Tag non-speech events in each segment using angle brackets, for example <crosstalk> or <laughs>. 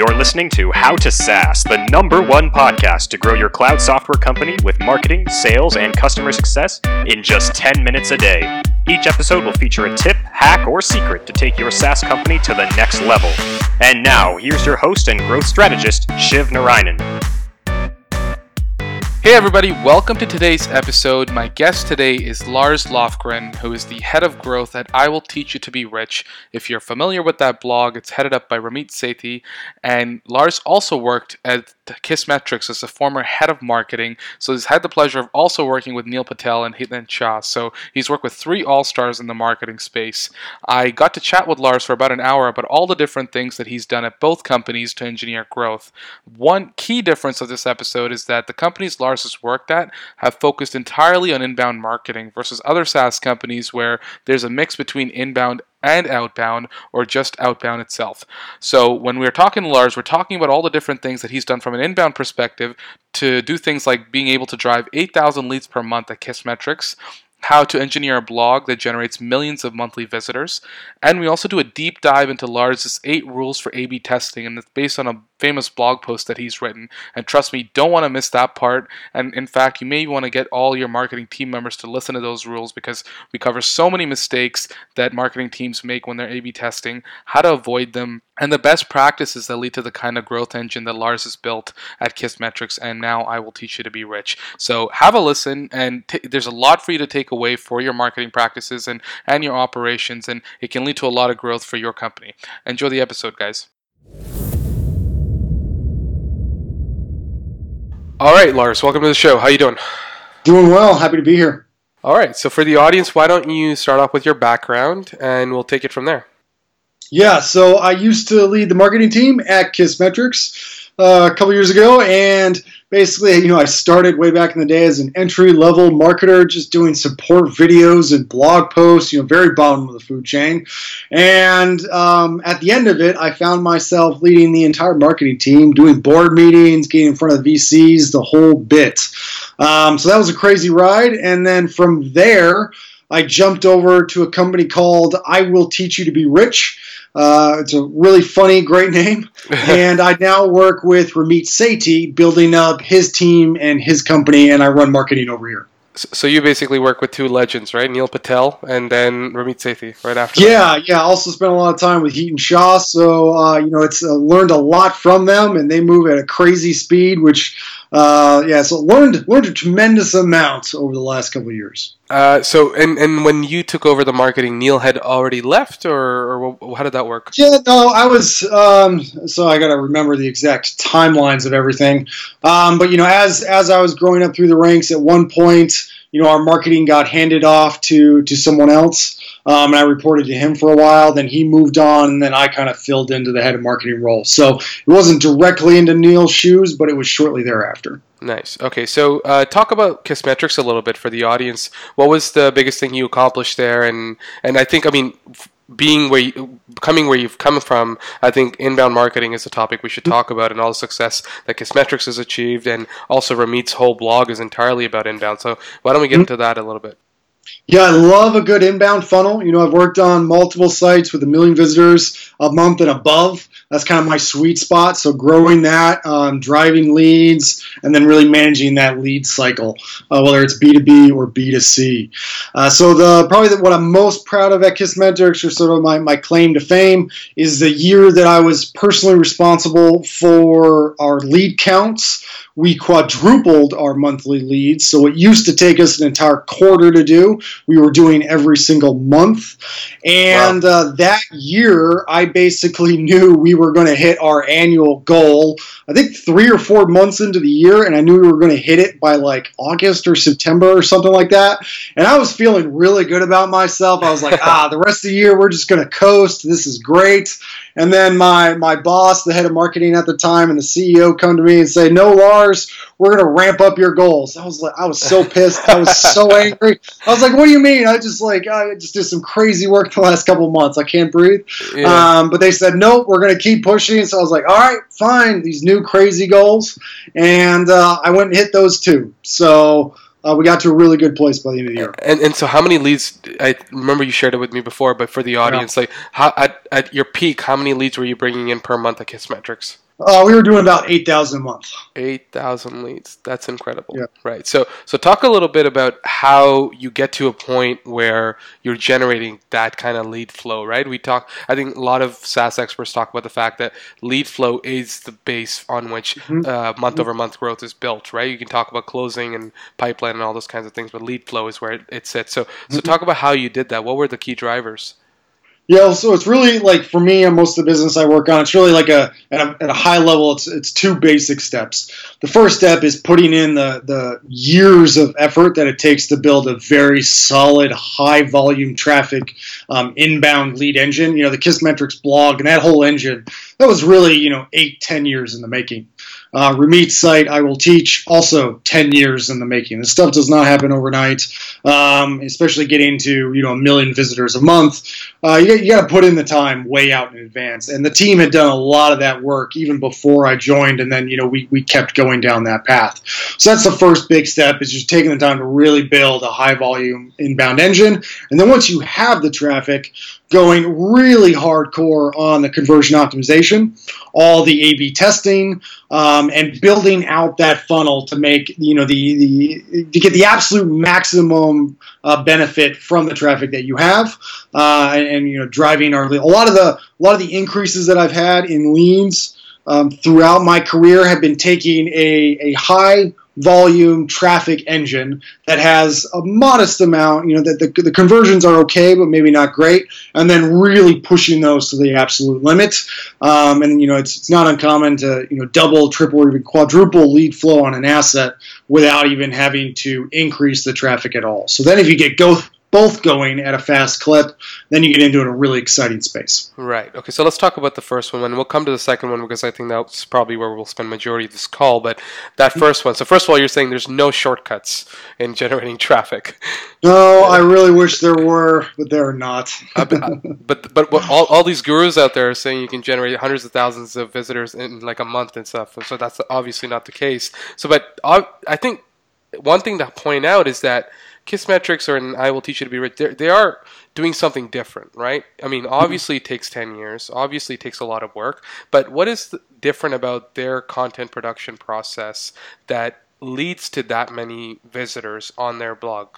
You're listening to How to SaaS, the number one podcast to grow your cloud software company with marketing, sales, and customer success in just 10 minutes a day. Each episode will feature a tip, hack, or secret to take your SaaS company to the next level. And now, here's your host and growth strategist, Shiv Narayanan. Hey everybody, welcome to today's episode. My guest today is Lars Lofgren, who is the head of growth at I Will Teach You to Be Rich. If you're familiar with that blog, it's headed up by Ramit Sethi, and Lars also worked at Kissmetrics as a former head of marketing, so he's had the pleasure of also working with Neil Patel and Hiten Shah. So he's worked with three all-stars in the marketing space. I got to chat with Lars for about an hour about all the different things that he's done at both companies to engineer growth. One key difference of this episode is that the companies Lars has worked at have focused entirely on inbound marketing versus other SaaS companies where there's a mix between inbound and outbound or just outbound itself. So when we're talking to Lars, we're talking about all the different things that he's done from an inbound perspective to do things like being able to drive 8,000 leads per month at Kissmetrics, how to engineer a blog that generates millions of monthly visitors. And we also do a deep dive into Lars's eight rules for A B testing, and it's based on a famous blog post that he's written. And trust me, don't want to miss that part. And in fact, you may want to get all your marketing team members to listen to those rules because we cover so many mistakes that marketing teams make when they're A B testing, how to avoid them, and the best practices that lead to the kind of growth engine that Lars has built at Kissmetrics. And now I will teach you to be rich. So have a listen, and t- there's a lot for you to take away for your marketing practices and, and your operations, and it can lead to a lot of growth for your company. Enjoy the episode, guys. All right, Lars, welcome to the show. How you doing? Doing well. Happy to be here. All right. So for the audience, why don't you start off with your background and we'll take it from there. Yeah, so I used to lead the marketing team at Kissmetrics uh, a couple years ago, and basically, you know, I started way back in the day as an entry level marketer, just doing support videos and blog posts, you know, very bottom of the food chain. And um, at the end of it, I found myself leading the entire marketing team, doing board meetings, getting in front of VCs, the whole bit. Um, so that was a crazy ride. And then from there, I jumped over to a company called I Will Teach You to Be Rich. Uh, it's a really funny, great name. <laughs> and I now work with Ramit Sethi, building up his team and his company, and I run marketing over here. So you basically work with two legends, right? Neil Patel and then Ramit Sethi right after. Yeah, that. yeah. Also spent a lot of time with Hiten Shah, so uh, you know it's uh, learned a lot from them, and they move at a crazy speed, which uh, yeah, so learned learned a tremendous amount over the last couple of years. Uh, so, and and when you took over the marketing, Neil had already left, or, or how did that work? Yeah, no, I was. Um, so I got to remember the exact timelines of everything. Um, but you know, as as I was growing up through the ranks, at one point, you know, our marketing got handed off to to someone else. Um, and I reported to him for a while. Then he moved on, and then I kind of filled into the head of marketing role. So it wasn't directly into Neil's shoes, but it was shortly thereafter. Nice. Okay, so uh, talk about Kissmetrics a little bit for the audience. What was the biggest thing you accomplished there? And and I think I mean being where you, coming where you've come from, I think inbound marketing is a topic we should talk about, and all the success that Kissmetrics has achieved, and also Ramit's whole blog is entirely about inbound. So why don't we get mm-hmm. into that a little bit? Yeah, I love a good inbound funnel. You know, I've worked on multiple sites with a million visitors a month and above. That's kind of my sweet spot. So growing that, um, driving leads, and then really managing that lead cycle, uh, whether it's B2B or B2C. Uh, so the probably the, what I'm most proud of at Kissmetrics, or sort of my, my claim to fame, is the year that I was personally responsible for our lead counts we quadrupled our monthly leads. So it used to take us an entire quarter to do. We were doing every single month. And wow. uh, that year, I basically <laughs> knew we were going to hit our annual goal. I think three or four months into the year, and I knew we were going to hit it by like August or September or something like that. And I was feeling really good about myself. I was like, <laughs> ah, the rest of the year, we're just going to coast. This is great. And then my my boss, the head of marketing at the time, and the CEO come to me and say, "No, Lars, we're going to ramp up your goals." I was like, I was so pissed. I was so <laughs> angry. I was like, "What do you mean?" I just like I just did some crazy work the last couple months. I can't breathe. Yeah. Um, but they said, "Nope, we're going to keep pushing." So I was like, "All right, fine. These new crazy goals," and uh, I went and hit those too. So uh, we got to a really good place by the end of the year. And and so how many leads? I remember you shared it with me before, but for the audience, yeah. like how at, at your peak, how many leads were you bringing in per month at Kissmetrics? Uh, we were doing about eight thousand a month. Eight thousand leads. That's incredible. Yeah. Right. So, so talk a little bit about how you get to a point where you're generating that kind of lead flow. Right. We talk. I think a lot of SaaS experts talk about the fact that lead flow is the base on which Mhm. uh, month over month growth is built. Right. You can talk about closing and pipeline and all those kinds of things, but lead flow is where it, it sits. So, so Mhm. talk about how you did that. What were the key drivers? Yeah, so it's really like for me and most of the business I work on, it's really like a at a, at a high level. It's it's two basic steps. The first step is putting in the the years of effort that it takes to build a very solid, high volume traffic um, inbound lead engine. You know, the Kissmetrics blog and that whole engine that was really you know eight ten years in the making. Uh, Ramit's site, I will teach, also 10 years in the making. This stuff does not happen overnight, um, especially getting to, you know, a million visitors a month. Uh, you, you got to put in the time way out in advance. And the team had done a lot of that work even before I joined. And then, you know, we, we kept going down that path. So that's the first big step is just taking the time to really build a high volume inbound engine. And then once you have the traffic, going really hardcore on the conversion optimization, all the A/B testing, um, and building out that funnel to make you know the the to get the absolute maximum uh, benefit from the traffic that you have, uh, and, and, you know driving our a lot of the a lot of the increases that I've had in leads. Um, throughout my career, have been taking a, a high volume traffic engine that has a modest amount, you know, that the, the conversions are okay, but maybe not great, and then really pushing those to the absolute limit. Um, and, you know, it's, it's not uncommon to, you know, double, triple, or even quadruple lead flow on an asset without even having to increase the traffic at all. So then if you get go, both going at a fast clip, then you get into a really exciting space. Right. Okay. So let's talk about the first one, and we'll come to the second one because I think that's probably where we'll spend majority of this call. But that first one. So first of all, you're saying there's no shortcuts in generating <laughs> traffic. No, I really wish there were, but there are not. Uh, but, uh, <laughs> but but what, all, all these gurus out there are saying you can generate hundreds of thousands of visitors in like a month and stuff. So that's obviously not the case. So, but uh, I think one thing to point out is that Kissmetrics or and I will teach you to be rich. They are doing something different, right? I mean, obviously it takes ten years. Obviously it takes a lot of work. But what is different about their content production process that leads to that many visitors on their blog?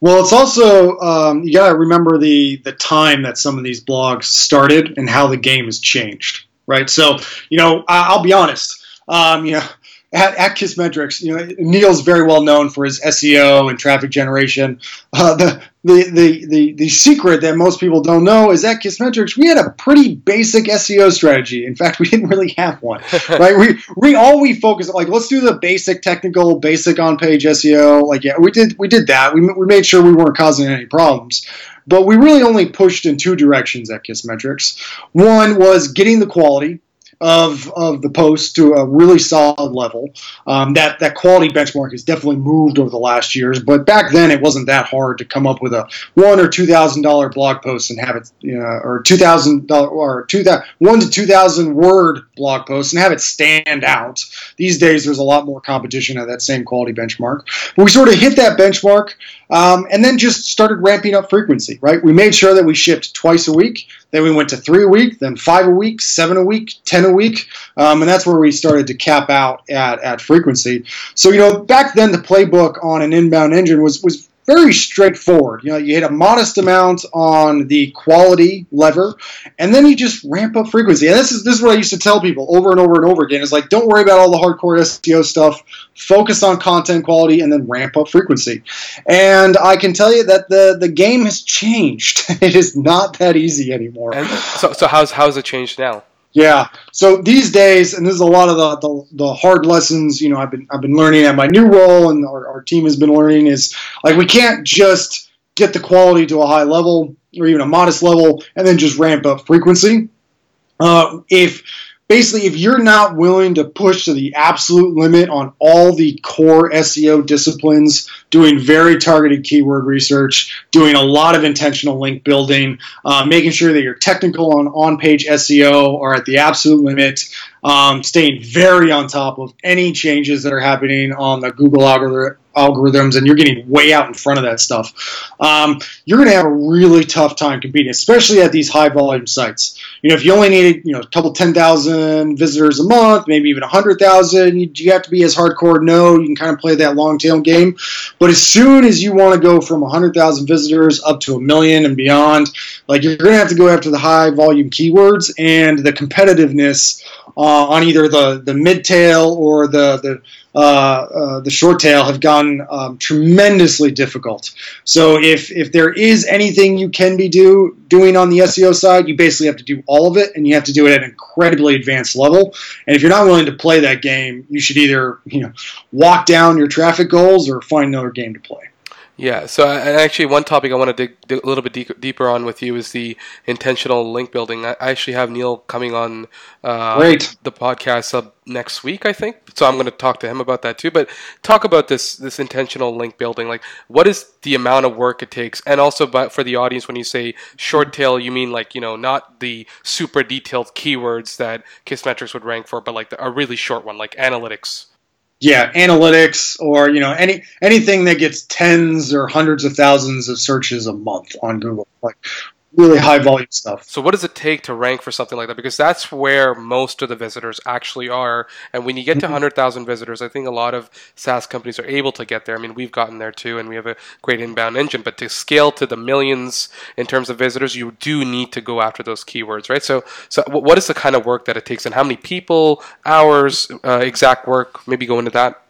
Well, it's also um, you got to remember the the time that some of these blogs started and how the game has changed, right? So, you know, I, will be honest. Um, you know, at, at Kissmetrics, you know, Neil's very well known for his SEO and traffic generation. Uh, the, the, the, the, the secret that most people don't know is at Kissmetrics, we had a pretty basic SEO strategy. In fact, we didn't really have one, <laughs> right? We, we all we focus like, let's do the basic technical, basic on page SEO. Like, yeah, we did, we did that. We, we made sure we weren't causing any problems. But we really only pushed in two directions at Kissmetrics. One was getting the quality, of, of the post to a really solid level. Um, that that quality benchmark has definitely moved over the last years, but back then it wasn't that hard to come up with a one or two thousand dollar blog post and have it, you know, or two thousand dollar or two that one to two thousand word blog post and have it stand out. These days there's a lot more competition at that same quality benchmark. But we sort of hit that benchmark um, and then just started ramping up frequency. Right, we made sure that we shipped twice a week. Then we went to three a week, then five a week, seven a week, ten a week, um, and that's where we started to cap out at, at frequency. So you know, back then the playbook on an inbound engine was was very straightforward. You know, you hit a modest amount on the quality lever, and then you just ramp up frequency. And this is this is what I used to tell people over and over and over again. Is like, don't worry about all the hardcore SEO stuff. Focus on content quality, and then ramp up frequency. And I can tell you that the the game has changed. <laughs> it is not that easy anymore. And so, so how's how's it changed now? Yeah. So these days, and this is a lot of the, the, the, hard lessons, you know, I've been I've been learning at my new role, and our, our team has been learning is like we can't just get the quality to a high level or even a modest level and then just ramp up frequency. Uh, if basically if you're not willing to push to the absolute limit on all the core SEO disciplines, doing very targeted keyword research, doing a lot of intentional link building, uh, making sure that your technical on on-page SEO are at the absolute limit, um, staying very on top of any changes that are happening on the Google algorithm algorithms and you're getting way out in front of that stuff, um, you're going to have a really tough time competing, especially at these high volume sites. You know, if you only need you know a couple ten thousand visitors a month, maybe even a hundred thousand, you, you have to be as hardcore. No, you can kind of play that long tail game. But as soon as you want to go from a hundred thousand visitors up to a million and beyond, like you're going to have to go after the high volume keywords and the competitiveness uh, on either the the mid tail or the the uh, uh, the short tail have gotten um, tremendously difficult. So if if there is anything you can be do doing on the SEO side, you basically have to do all of it, and you have to do it at an incredibly advanced level. And if you're not willing to play that game, you should either you know walk down your traffic goals or find another game to play. Yeah. So, and actually, one topic I want to dig, dig a little bit de- deeper on with you is the intentional link building. I, I actually have Neil coming on uh, Great. the podcast uh, next week, I think. So I'm going to talk to him about that too. But talk about this this intentional link building. Like, what is the amount of work it takes? And also, but for the audience, when you say short tail, you mean like you know not the super detailed keywords that Kissmetrics would rank for, but like the, a really short one, like analytics yeah, analytics or you know any anything that gets tens or hundreds of thousands of searches a month on Google, like really high volume stuff. So what does it take to rank for something like that? Because that's where most of the visitors actually are. And when you get to 100,000 mm-hmm. visitors, I think a lot of SaaS companies are able to get there. I mean, we've gotten there too, and we have a great inbound engine. But to scale to the millions in terms of visitors, you do need to go after those keywords, right? So, so what is the kind of work that it takes, and how many people, hours, uh, exact work? Maybe go into that.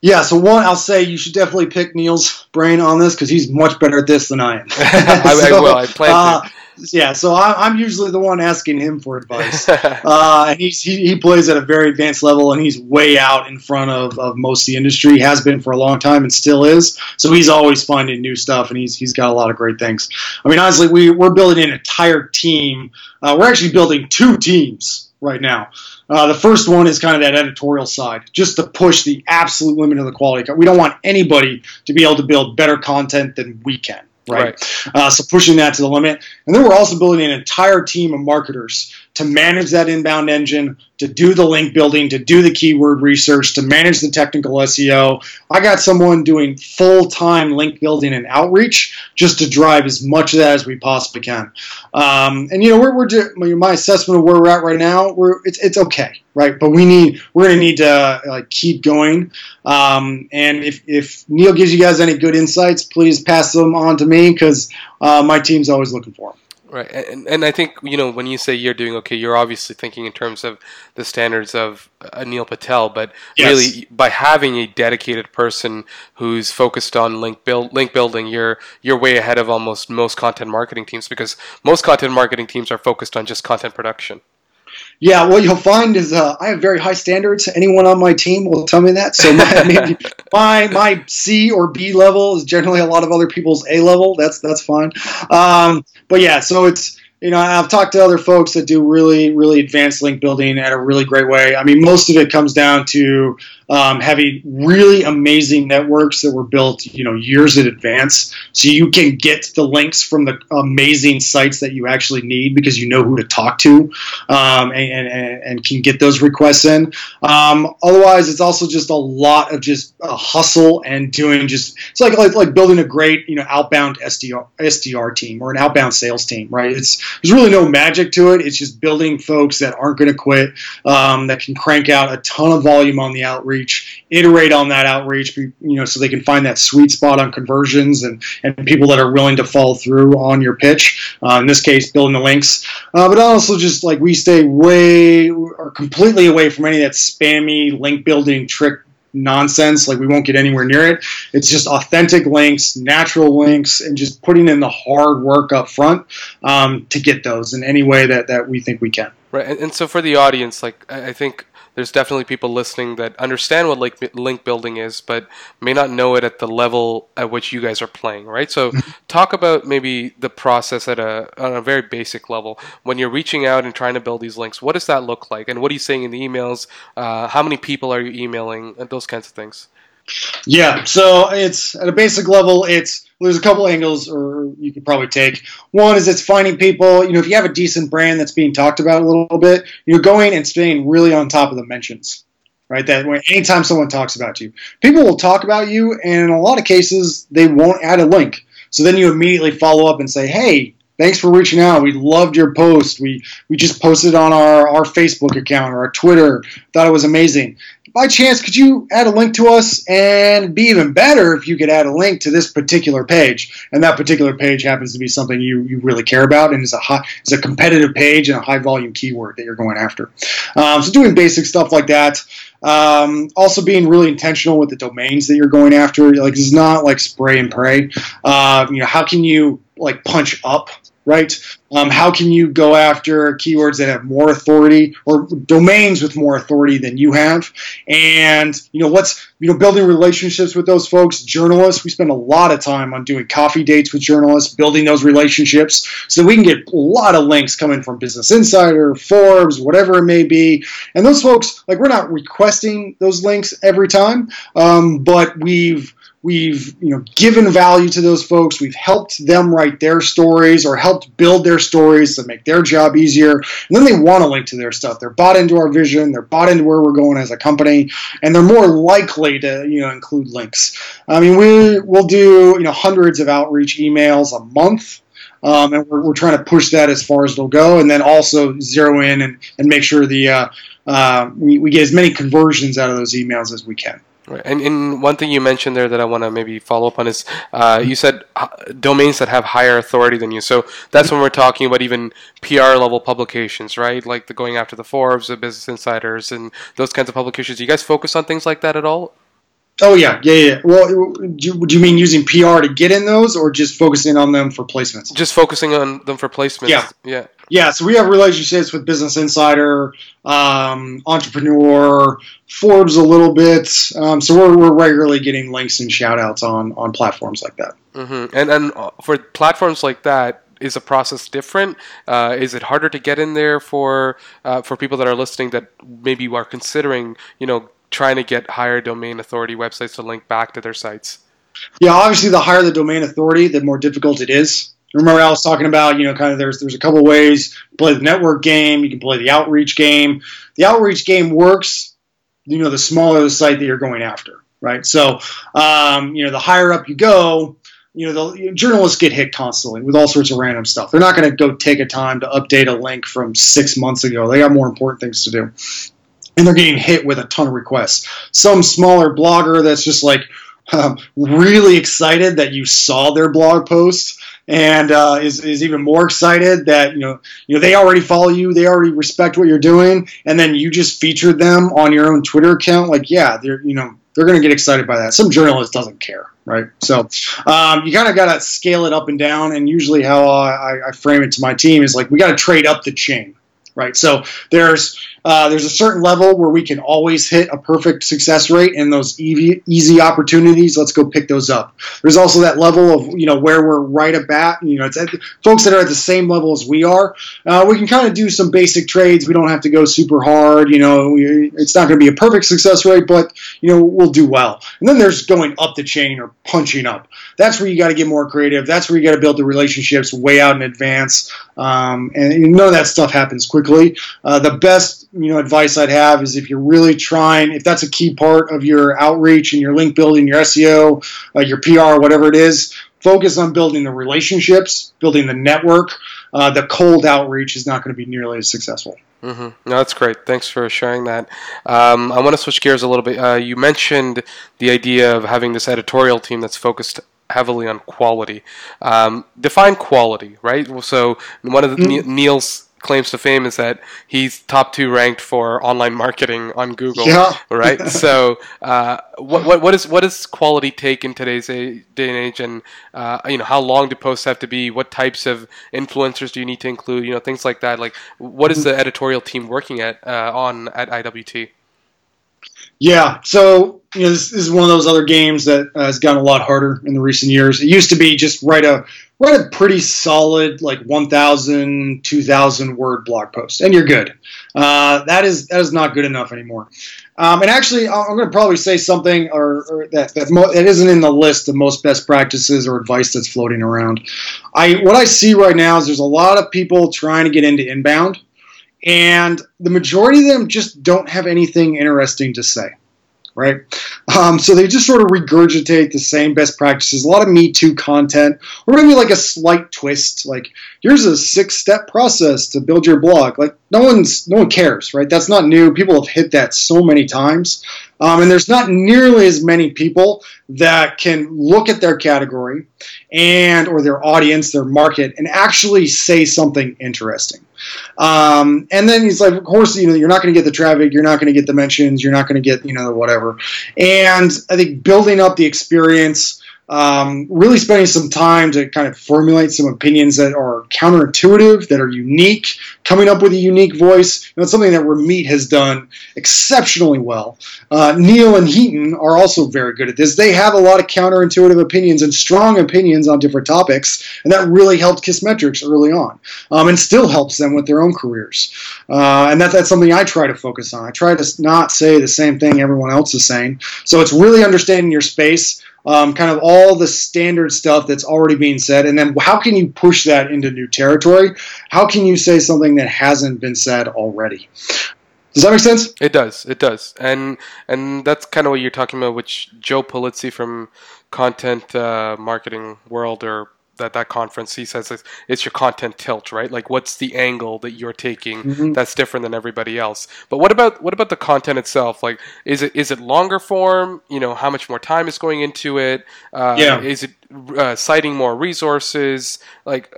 Yeah, so one, I'll say you should definitely pick Neil's brain on this because he's much better at this than I am. <laughs> I, <laughs> so, I will. I plan uh, to. Yeah, so I, am usually the one asking him for advice, <laughs> uh, and he's, he, he plays at a very advanced level, and he's way out in front of, of most of the industry. He has been for a long time, and still is. So he's always finding new stuff, and he's he's got a lot of great things. I mean, honestly, we we're building an entire team. Uh, we're actually building two teams right now. Uh, the first one is kind of that editorial side, just to push the absolute limit of the quality. We don't want anybody to be able to build better content than we can. Right. right. Uh, so pushing that to the limit. And then we're also building an entire team of marketers to manage that inbound engine, to do the link building, to do the keyword research, to manage the technical SEO. I got someone doing full time link building and outreach just to drive as much of that as we possibly can. Um, and you know, we're, we're my assessment of where we're at right now. We're it's it's okay, right? But we need we're to need to like keep going. Um, and if if Neil gives you guys any good insights, please pass them on to me because uh, my team's always looking for them. Right, and, and I think you know when you say you're doing okay, you're obviously thinking in terms of the standards of uh, a Neil Patel, but yes. really by having a dedicated person who's focused on link build link building, you're you're way ahead of almost most content marketing teams because most content marketing teams are focused on just content production. Yeah, what you'll find is uh, I have very high standards. Anyone on my team will tell me that. So <laughs> my, my my C or B level is generally a lot of other people's A level. That's that's fine. Um, but yeah, so it's you know I've talked to other folks that do really really advanced link building at a really great way. I mean, most of it comes down to um, having really amazing networks that were built, you know, years in advance, so you can get the links from the amazing sites that you actually need because you know who to talk to, um, and, and, and, can get those requests in. Um, otherwise, it's also just a lot of just a hustle and doing just it's like, like like building a great you know outbound SDR SDR team or an outbound sales team, right? It's there's really no magic to it. It's just building folks that aren't going to quit, um, that can crank out a ton of volume on the outreach outreach, iterate on that outreach, you know, so they can find that sweet spot on conversions and, and people that are willing to follow through on your pitch. Uh, in this case, building the links, uh, but also just like we stay way or completely away from any of that spammy link building trick nonsense. Like we won't get anywhere near it. It's just authentic links, natural links, and just putting in the hard work up front um, to get those in any way that, that we think we can. Right. And, and so for the audience, like I think there's definitely people listening that understand what link, link building is, but may not know it at the level at which you guys are playing, right? So, <laughs> talk about maybe the process at a on a very basic level when you're reaching out and trying to build these links. What does that look like, and what are you saying in the emails? Uh, how many people are you emailing, and those kinds of things. Yeah, so it's at a basic level, it's there's a couple angles or you could probably take. One is it's finding people, you know, if you have a decent brand that's being talked about a little bit, you're going and staying really on top of the mentions. right? That when, anytime someone talks about you, people will talk about you, and in a lot of cases, they won't add a link. So then you immediately follow up and say, hey, thanks for reaching out. We loved your post. We we just posted on our, our Facebook account or our Twitter. Thought it was amazing. By chance, could you add a link to us? And be even better if you could add a link to this particular page. And that particular page happens to be something you, you really care about and is a high, is a competitive page and a high volume keyword that you're going after. Um, so doing basic stuff like that. Um, also being really intentional with the domains that you're going after. Like it's not like spray and pray. Uh, you know, how can you like punch up right? Um, how can you go after keywords that have more authority or domains with more authority than you have? And you know what's you know building relationships with those folks. Journalists, we spend a lot of time on doing coffee dates with journalists, building those relationships, so that we can get a lot of links coming from Business Insider, Forbes, whatever it may be. And those folks, like we're not requesting those links every time, um, but we've We've you know given value to those folks. We've helped them write their stories or helped build their stories to make their job easier. And then they want to link to their stuff. They're bought into our vision. They're bought into where we're going as a company, and they're more likely to you know include links. I mean, we will do you know hundreds of outreach emails a month. Um, and we're, we're, trying to push that as far as it'll go, and then also zero in and, and make sure the uh, uh, we, we, get as many conversions out of those emails as we can. Right. And, and one thing you mentioned there that I want to maybe follow up on is uh, you said uh, domains that have higher authority than you. So that's when we're talking about even PR level publications, right? Like the going after the Forbes, the Business Insiders, and those kinds of publications. Do you guys focus on things like that at all? Oh yeah, yeah, yeah. Well, do you, do you mean using PR to get in those, or just focusing on them for placements? Just focusing on them for placements. Yeah, yeah, yeah. So we have relationships with Business Insider, um, Entrepreneur, Forbes a little bit. Um, so we're, we're regularly getting links and shout outs on on platforms like that. Mm-hmm. And and uh, for platforms like that, is the process different? Uh, is it harder to get in there for uh, for people that are listening that maybe are considering, you know, trying to get higher domain authority websites to link back to their sites? Yeah, obviously, the higher the domain authority, the more difficult it is. Remember, I was talking about, you know, kind of there's there's a couple ways play the network game. You can play the outreach game. The outreach game works, you know, the smaller the site that you're going after, right? So, um, you know, the higher up you go, you know, the journalists get hit constantly with all sorts of random stuff. They're not going to go take a time to update a link from six months ago. They got more important things to do and they're getting hit with a ton of requests. Some smaller blogger that's just like um, <laughs> really excited that you saw their blog post and uh, is, is even more excited that you know you know they already follow you, they already respect what you're doing, and then you just featured them on your own Twitter account. Like, yeah, they're you know they're going to get excited by that. Some journalist doesn't care, right? So um, you kind of got to scale it up and down. And usually, how I, I frame it to my team is like we got to trade up the chain, right? So there's uh, there's a certain level where we can always hit a perfect success rate and those easy, easy opportunities. Let's go pick those up. There's also that level of you know where we're right bat. You know, it's at, folks that are at the same level as we are. Uh, we can kind of do some basic trades. We don't have to go super hard. You know, we, it's not going to be a perfect success rate, but you know we'll do well. And then there's going up the chain or punching up. That's where you got to get more creative. That's where you got to build the relationships way out in advance. Um, and none of that stuff happens quickly. Uh, the best you know advice I'd have is if you're really trying, if that's a key part of your outreach and your link building, your SEO, uh, your PR, whatever it is, focus on building the relationships, building the network. Uh, the cold outreach is not going to be nearly as successful. Mm-hmm. No, that's great. Thanks for sharing that. Um, I want to switch gears a little bit. Uh, you mentioned the idea of having this editorial team that's focused heavily on quality. Um, define quality, right? So one of the, mm-hmm. Neil's claims to fame is that he's top two ranked for online marketing on Google. Yeah. <laughs> Right. so, uh, what, what what is what does quality take in today's day and age? And uh, you know, how long do posts have to be? What types of influencers do you need to include? You know, things like that. Like, what is the editorial team working at uh, on at IWT? Yeah, so you know, this, this, is one of those other games that uh, has gotten a lot harder in the recent years. It used to be just write a write a pretty solid like 1,000, 2,000 word blog post, and you're good. Uh, that is that is not good enough anymore. Um, and actually, I'm going to probably say something or, or that that, mo- that isn't in the list of most best practices or advice that's floating around. I what I see right now is there's a lot of people trying to get into inbound and the majority of them just don't have anything interesting to say right? Um, so they just sort of regurgitate the same best practices, a lot of Me Too content, or maybe like a slight twist, like here's a six-step process to build your blog. Like no one's no one cares, right? That's not new. People have hit that so many times, um, and there's not nearly as many people that can look at their category and or their audience, their market, and actually say something interesting. Um, and then he's like, of course, you know, you're not going to get the traffic, you're not going to get the mentions, you're not going to get, you know, whatever. And I think building up the experience, um, really spending some time to kind of formulate some opinions that are counterintuitive, that are unique, coming up with a unique voice. Know, it's something that Ramit has done exceptionally well. Uh, Neil and Hiten are also very good at this. They have a lot of counterintuitive opinions and strong opinions on different topics, and that really helped Kissmetrics early on, um, and still helps them with their own careers. Uh, and that, that's something I try to focus on. I try to not say the same thing everyone else is saying. So it's really understanding your space um, kind of all the standard stuff that's already being said, and then how can you push that into new territory? How can you say something that hasn't been said already? Does that make sense? It does. It does, and and that's kind of what you're talking about, which Joe Pulizzi from Content uh, Marketing World or that that conference he says it's, it's, your content tilt right? Like what's the angle that you're taking mm-hmm. that's different than everybody else? But what about what about the content itself? Like is it is it longer form? You know how much more time is going into it? Uh, yeah. is it uh, citing more resources? Like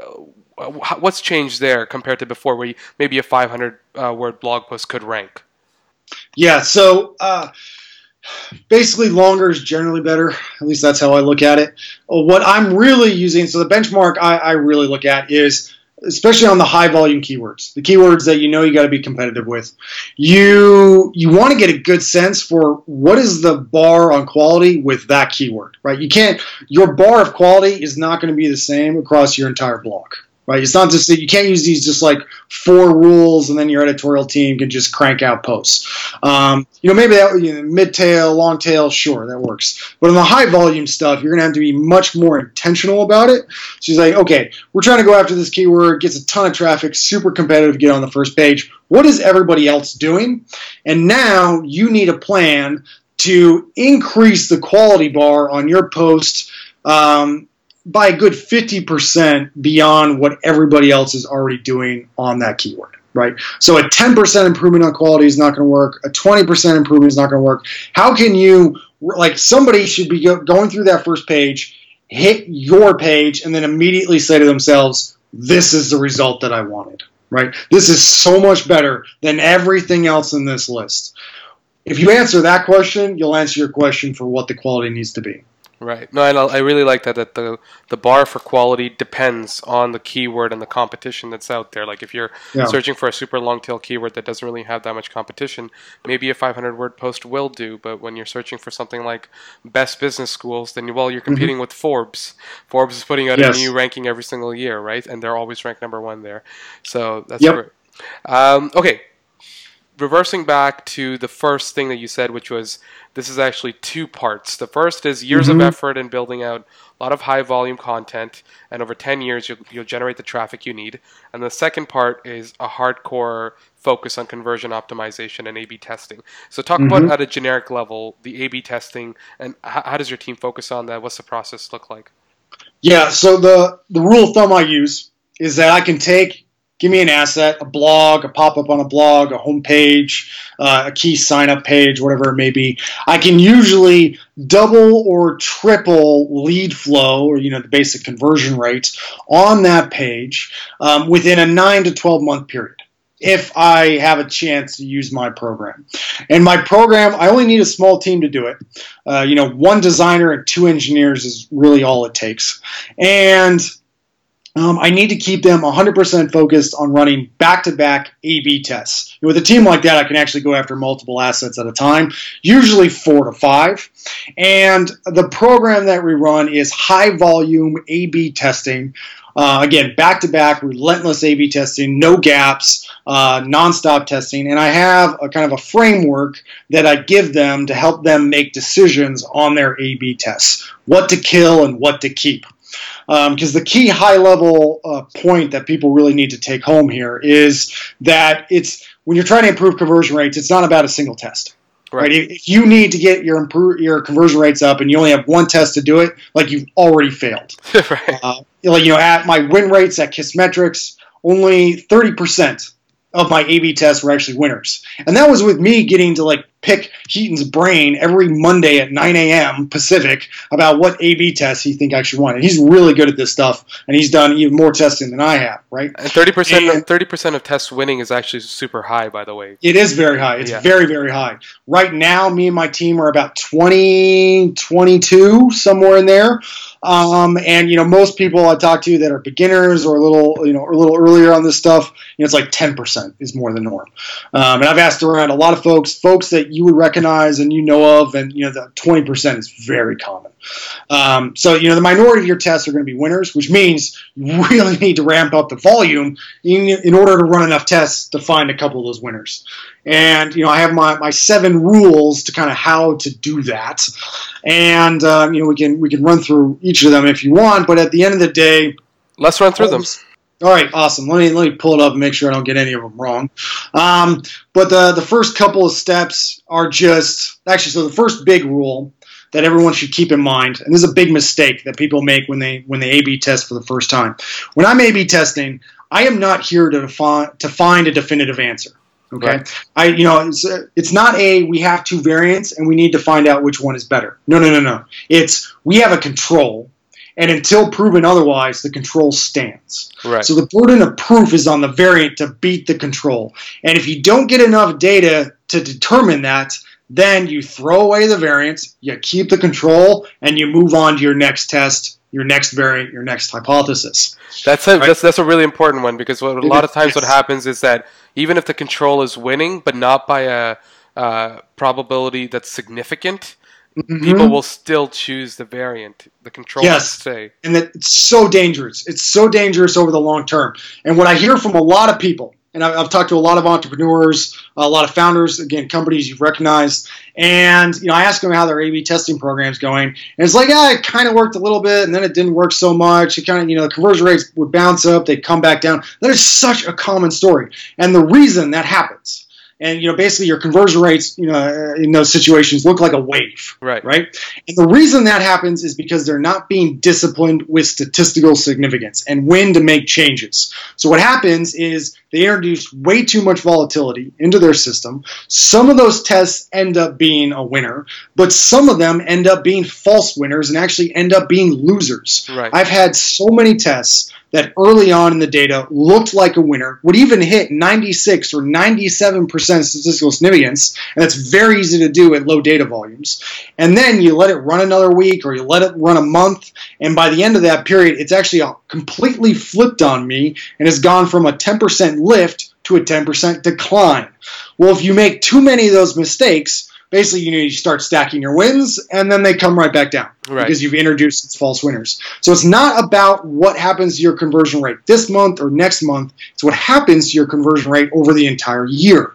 uh, what's changed there compared to before where you, maybe a 500 uh, word blog post could rank? Yeah so uh, basically longer is generally better. At least that's how I look at it. Uh, what I'm really using, so the benchmark I, I really look at is especially on the high volume keywords, the keywords that you know you got to be competitive with. You you want to get a good sense for what is the bar on quality with that keyword, right? You can't your bar of quality is not going to be the same across your entire blog right? It's not just that you can't use these just like four rules and then your editorial team can just crank out posts. Um, you know, maybe that you know, mid tail, long tail, sure, that works. But on the high volume stuff, you're gonna have to be much more intentional about it. So he's like, okay, we're trying to go after this keyword, gets a ton of traffic, super competitive, get on the first page. What is everybody else doing? And now you need a plan to increase the quality bar on your post um, by a good 50% beyond what everybody else is already doing on that keyword, right? So a 10% improvement on quality is not going to work. A 20% improvement is not going to work. How can you, like, somebody should be go, going through that first page, hit your page, and then immediately say to themselves, this is the result that I wanted, right? This is so much better than everything else in this list. If you answer that question, you'll answer your question for what the quality needs to be. Right. No, I, I really like that. That the the bar for quality depends on the keyword and the competition that's out there. Like if you're yeah. searching for a super long tail keyword that doesn't really have that much competition, maybe a 500 word post will do. But when you're searching for something like best business schools, then well, you're competing mm-hmm. with Forbes. Forbes is putting out yes. a new ranking every single year, right? And they're always ranked number one there. So that's yep. great. Um, okay, reversing back to the first thing that you said, which was this is actually two parts. The first is years mm-hmm. of effort in building out a lot of high volume content, and over 10 years, you'll, you'll generate the traffic you need. And the second part is a hardcore focus on conversion optimization and A B testing. So, talk mm-hmm. about at a generic level the A B testing, and how, how does your team focus on that? What's the process look like? Yeah, so the, the rule of thumb I use is that I can take give me an asset, a blog, a pop up on a blog, a homepage, uh, a key sign up page, whatever it may be. I can usually double or triple lead flow or you know the basic conversion rate on that page um, within a nine to twelve month period. If I have a chance to use my program, and my program, I only need a small team to do it. Uh, you know, one designer and two engineers is really all it takes, and um, I need to keep them 100% focused on running back-to-back A/B tests. with a team like that, I can actually go after multiple assets at a time, usually four to five. And the program that we run is high-volume A/B testing. Uh, again, back-to-back, relentless A/B testing, no gaps, uh, nonstop testing, and I have a kind of a framework that I give them to help them make decisions on their A/B tests, what to kill and what to keep. Because the key high level uh, point that people really need to take home here is that it's when you're trying to improve conversion rates, it's not about a single test. Right. right. If you need to get your improve, your conversion rates up, and you only have one test to do it, like you've already failed. <laughs> right. Uh, like you know, at my win rates at Kissmetrics, only thirty percent of my A/B tests were actually winners, and that was with me getting to like pick Hiten's brain every Monday at 9 a.m. Pacific about what A/B tests he think I should run. And he's really good at this stuff, and he's done even more testing than I have. Right? And 30 percent, 30 percent of tests winning is actually super high, by the way. It is very high. It's yeah. very, very high. Right now, me and my team are about 20, 22, somewhere in there. Um, and you know, most people I talk to that are beginners or a little, you know, a little earlier on this stuff, you know, it's like 10% is more the norm. Um, and I've asked around a lot of folks, folks that you would recognize and you know of, and you know, the 20% is very common. Um, so you know, the minority of your tests are going to be winners, which means you really need to ramp up the volume in, in order to run enough tests to find a couple of those winners. And you know, I have my, my seven rules to kind of how to do that. And uh, you know, we can we can run through each of them if you want. But at the end of the day, let's run through them. All right, awesome. Let me let me pull it up and make sure I don't get any of them wrong. Um, but the the first couple of steps are just actually so the first big rule that everyone should keep in mind, and this is a big mistake that people make when they when they A/B test for the first time. When I'm A/B testing, I am not here to define to find a definitive answer. Okay, right. I you know it's it's not a we have two variants and we need to find out which one is better. No, no, no, no. It's we have a control, and until proven otherwise, the control stands. Right. So the burden of proof is on the variant to beat the control, and if you don't get enough data to determine that, then you throw away the variance, you keep the control, and you move on to your next test your next variant, your next hypothesis. That's a, right? that's, that's a really important one because what, a lot of times yes. what happens is that even if the control is winning, but not by a uh, probability that's significant, mm-hmm. people will still choose the variant. The control yes. say. And that it's so dangerous. It's so dangerous over the long term. And what I hear from a lot of people, and I've talked to a lot of entrepreneurs, a lot of founders, again, companies you've recognized, and you know, I ask them how their A/B testing program's going, and it's like, yeah, it kind of worked a little bit, and then it didn't work so much. It kind of, you know, the conversion rates would bounce up, they'd come back down. That is such a common story, and the reason that happens and you know basically your conversion rates you know uh, in those situations look like a wave right. right? And the reason that happens is because they're not being disciplined with statistical significance and when to make changes. So what happens is they introduce way too much volatility into their system some of those tests end up being a winner but some of them end up being false winners and actually end up being losers right. i've had so many tests that early on in the data looked like a winner, would even hit 96 or 97% statistical significance, and that's very easy to do at low data volumes. And then you let it run another week or you let it run a month, and by the end of that period, it's actually completely flipped on me and has gone from a 10% lift to a 10% decline. Well, if you make too many of those mistakes, basically you know you start stacking your wins and then they come right back down right. because you've introduced false winners. So it's not about what happens to your conversion rate this month or next month. It's what happens to your conversion rate over the entire year.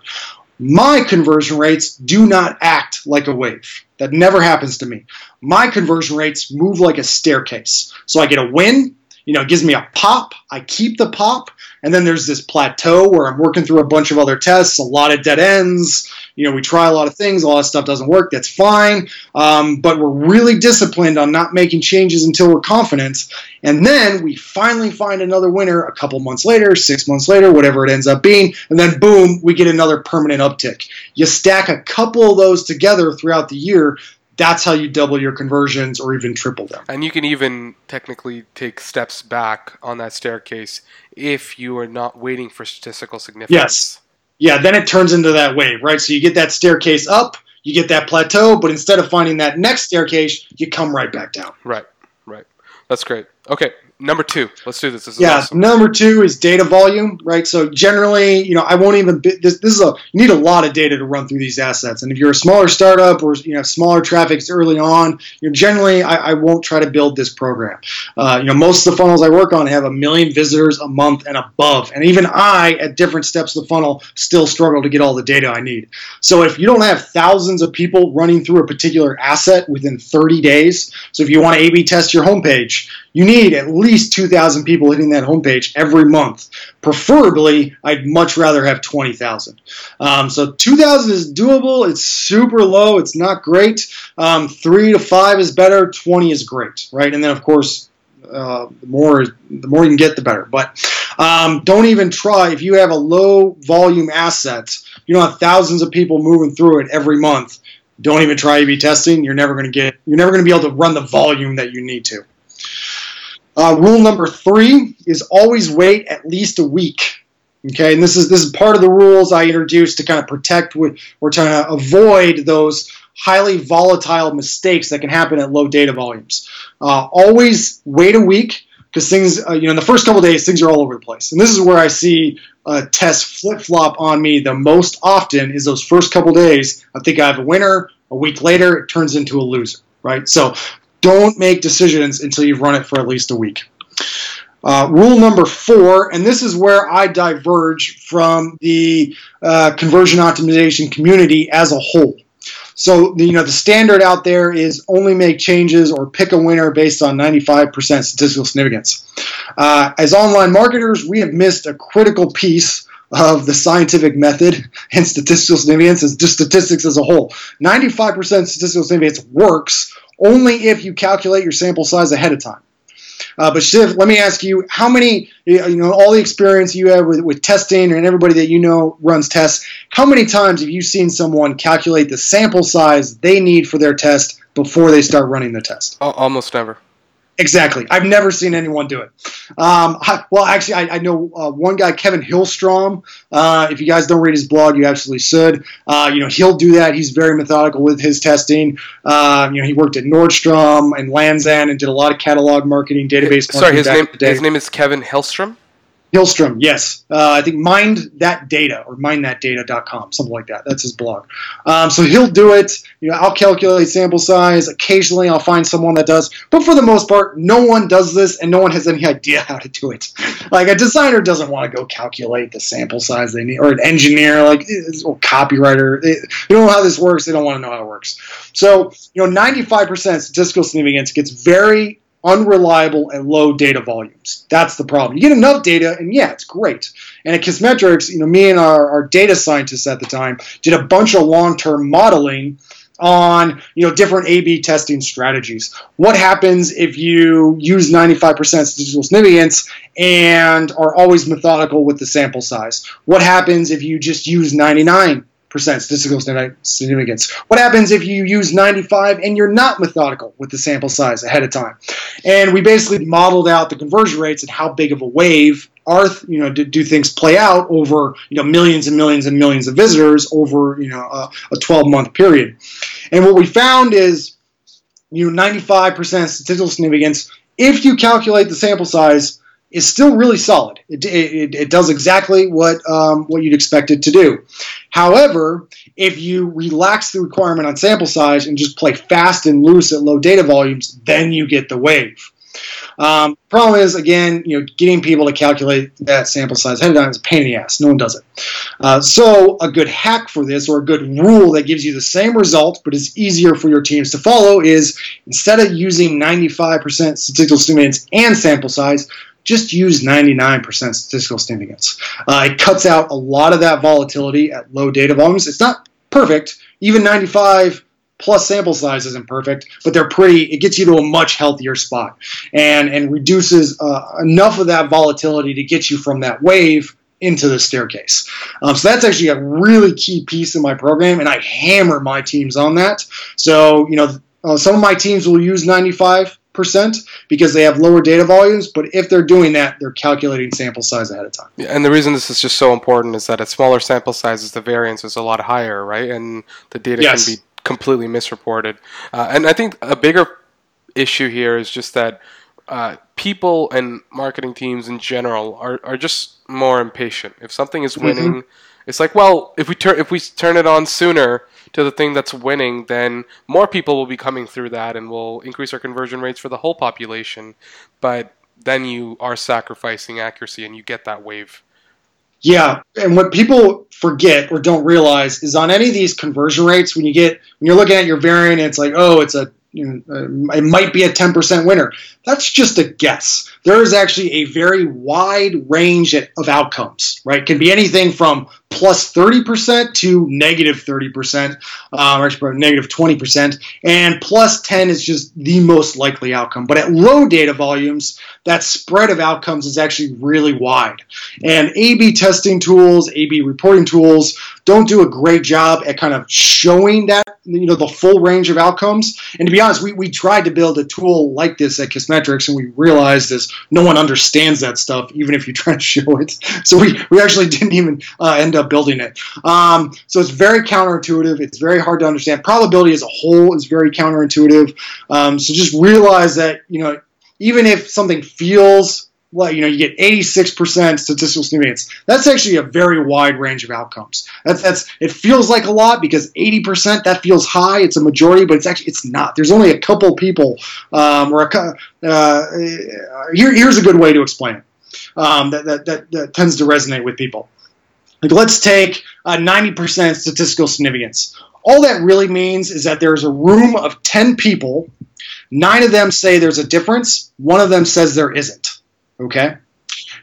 My conversion rates do not act like a wave. That never happens to me. My conversion rates move like a staircase. So i get a win you know, gives me a pop. I keep the pop. And then there's this plateau where I'm working through a bunch of other tests, a lot of dead ends. You know, we try a lot of things, a lot of stuff doesn't work. That's fine. Um, but we're really disciplined on not making changes until we're confident. And then we finally find another winner a couple months later, six months later, whatever it ends up being. And then boom, we get another permanent uptick. You stack a couple of those together throughout the year that's how you double your conversions or even triple them. And you can even technically take steps back on that staircase if you are not waiting for statistical significance. Yes. Yeah, then it turns into that wave, right? So you get that staircase up, you get that plateau, but instead of finding that next staircase, you come right back down. Right, right. That's great. Okay, number two. Let's do this. this yeah, awesome. number two is data volume, right? So generally, you know, I won't even. This, this is a you need a lot of data to run through these assets, and if you're a smaller startup or you know smaller traffics early on, you know, generally I, I won't try to build this program. Uh, you know, most of the funnels I work on have a million visitors a month and above, and even I, at different steps of the funnel, still struggle to get all the data I need. So if you don't have thousands of people running through a particular asset within 30 days, so if you want to A/B test your homepage You need at least 2,000 people hitting that homepage every month. Preferably, I'd much rather have 20,000. Um, so 2,000 is doable. It's super low. It's not great. Um, three to five is better. 20 is great, right? And then, of course, uh, the more the more you can get, the better. But um, don't even try if you have a low volume asset. You don't have thousands of people moving through it every month. Don't even try A/B testing. You're never going to get. You're never going to be able to run the volume that you need to. Uh, rule number three is always wait at least a week. Okay, and this is this is part of the rules I introduced to kind of protect. We're trying to avoid those highly volatile mistakes that can happen at low data volumes. Uh, always wait a week because things, uh, you know, in the first couple days, things are all over the place. And this is where I see uh, tests flip flop on me the most often is those first couple days. I think I have a winner. A week later, it turns into a loser, right? So don't make decisions until you've run it for at least a week. Uh, rule number four, and this is where I diverge from the uh, conversion optimization community as a whole. So you know the standard out there is only make changes or pick a winner based on 95% statistical significance. Uh, as online marketers, we have missed a critical piece of the scientific method and statistical significance and just statistics as a whole. 95% statistical significance works only if you calculate your sample size ahead of time. Uh, but Shiv, let me ask you, how many, you know, all the experience you have with, with testing and everybody that you know runs tests, how many times have you seen someone calculate the sample size they need for their test before they start running the test? Almost never. Exactly. I've never seen anyone do it. Um, I, well, actually, I, I know uh, one guy, Kevin Hillstrom. Uh, if you guys don't read his blog, you absolutely should. Uh, you know, he'll do that. He's very methodical with his testing. Um, you know, he worked at Nordstrom and Lands' End and did a lot of catalog marketing, database. Sorry, his name. His name is Kevin Hillstrom. Hillstrom, yes. Uh, I think mind that data or minethatdata.com, something like that. That's his blog. Um, so he'll do it. You know, I'll calculate sample size. Occasionally, I'll find someone that does, but for the most part, no one does this, and no one has any <laughs> idea how to do it. Like a designer doesn't want to go calculate the sample size they need, or an engineer, like or copywriter, they, they don't know how this works. They don't want to know how it works. So you know, 95% statistical significance gets very unreliable and low data volumes. That's the problem. You get enough data, and yeah, it's great. And at Kissmetrics, you know, me and our, our data scientists at the time did a bunch of long-term modeling on you know different A/B testing strategies. What happens if you use 95% statistical significance and are always methodical with the sample size? What happens if you just use 99 percent statistical significance. What happens if you use 95 and you're not methodical with the sample size ahead of time? And we basically modeled out the conversion rates and how big of a wave are you know do, do things play out over you know millions and millions and millions of visitors over you know a, a 12 month period. And what we found is you know 95% statistical significance if you calculate the sample size is still really solid. It, it, it does exactly what um, what you'd expect it to do. However, if you relax the requirement on sample size and just play fast and loose at low data volumes, then you get the wave. Um, problem is, again, you know, getting people to calculate that sample size ahead of time is a pain in the ass. No one does it. Uh, so, a good hack for this, or a good rule that gives you the same result but is easier for your teams to follow, is instead of using 95% statistical significance and sample size, just use 99% statistical significance. Uh, it cuts out a lot of that volatility at low data volumes. It's not perfect. Even 95 plus sample size isn't perfect, but they're pretty. It gets you to a much healthier spot and and reduces uh, enough of that volatility to get you from that wave into the staircase. Um, so that's actually a really key piece in my program, and I hammer my teams on that. So you know, uh, some of my teams will use 95 percent because they have lower data volumes. But if they're doing that, they're calculating sample size ahead of time. Yeah, and the reason this is just so important is that at smaller sample sizes, the variance is a lot higher, right? And the data yes. can be completely misreported. Uh, and I think a bigger issue here is just that uh, people and marketing teams in general are, are just more impatient. If something is mm-hmm. winning, mm-hmm. It's like, well, if we turn if we turn it on sooner, to the thing that's winning, then more people will be coming through that and we'll increase our conversion rates for the whole population. But then you are sacrificing accuracy and you get that wave. Yeah, and what people forget or don't realize is on any of these conversion rates, when you get when you're looking at your variant, it's like, oh, it's a you know, it might be a 10% winner. That's just a guess. There is actually a very wide range of outcomes, right? It can be anything from plus 30% to negative 30%, uh, or negative 20%, and plus 10 is just the most likely outcome. But at low data volumes, that spread of outcomes is actually really wide. And A B testing tools, A B reporting tools don't do a great job at kind of showing that, you know, the full range of outcomes. And to be honest, we, we tried to build a tool like this at Kissmetrics, and we realized is no one understands that stuff, even if you try to <laughs> show it. So we, we actually <laughs> didn't even uh, end up building it. Um, so it's very counterintuitive. It's very hard to understand. Probability as a whole is very counterintuitive. Um, so just realize that, you know, even if something feels well, you know, you get 86% statistical significance. That's actually a very wide range of outcomes. That's that's it feels like a lot because 80% that feels high. It's a majority, but it's actually it's not. There's only a couple people, um, or a uh, here, here's a good way to explain it. Um, that, that, that, that tends to resonate with people. Like let's take uh, 90% statistical significance. All that really means is that there's a room of 10 people. Nine of them say there's a difference. One of them says there isn't. Okay.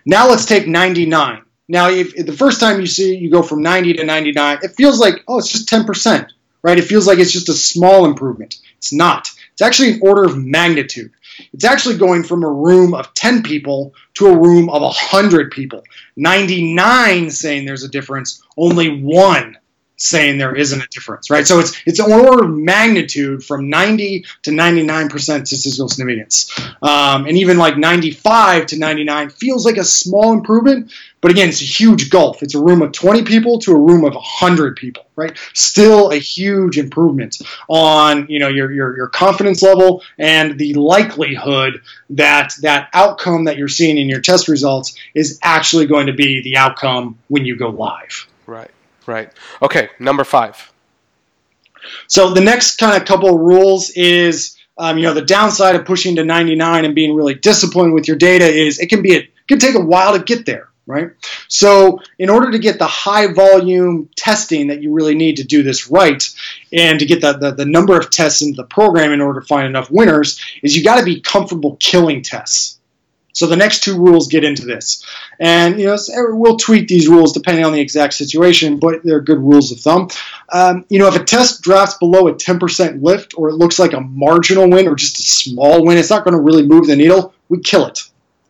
Now let's take 99. Now, if, if, the first time you see you go from 90 to 99, it feels like oh, it's just 10%, right? It feels like it's just a small improvement. It's not. It's actually an order of magnitude. It's actually going from a room of 10 people to a room of 100 people. 99 saying there's a difference, only one saying there isn't a difference, right? So it's it's an order of magnitude from 90 to 99 percent statistical significance, um, and even like 95 to 99 feels like a small improvement, but again, it's a huge gulf. It's a room of 20 people to a room of 100 people, right? Still a huge improvement on you know your your, your confidence level and the likelihood that that outcome that you're seeing in your test results is actually going to be the outcome when you go live. Right. Right. Okay, number five. So the next kind of couple of rules is, um, you know, the downside of pushing to 99 and being really disciplined with your data is it can be a, it can take a while to get there, right? So in order to get the high volume testing that you really need to do this right, and to get the, the, the number of tests into the program in order to find enough winners, is you got to be comfortable killing tests. So the next two rules get into this. And you know, we'll tweak these rules depending on the exact situation, but they're good rules of thumb. Um, you know, if a test drops below a 10% lift or it looks like a marginal win or just a small win, it's not going to really move the needle, we kill it.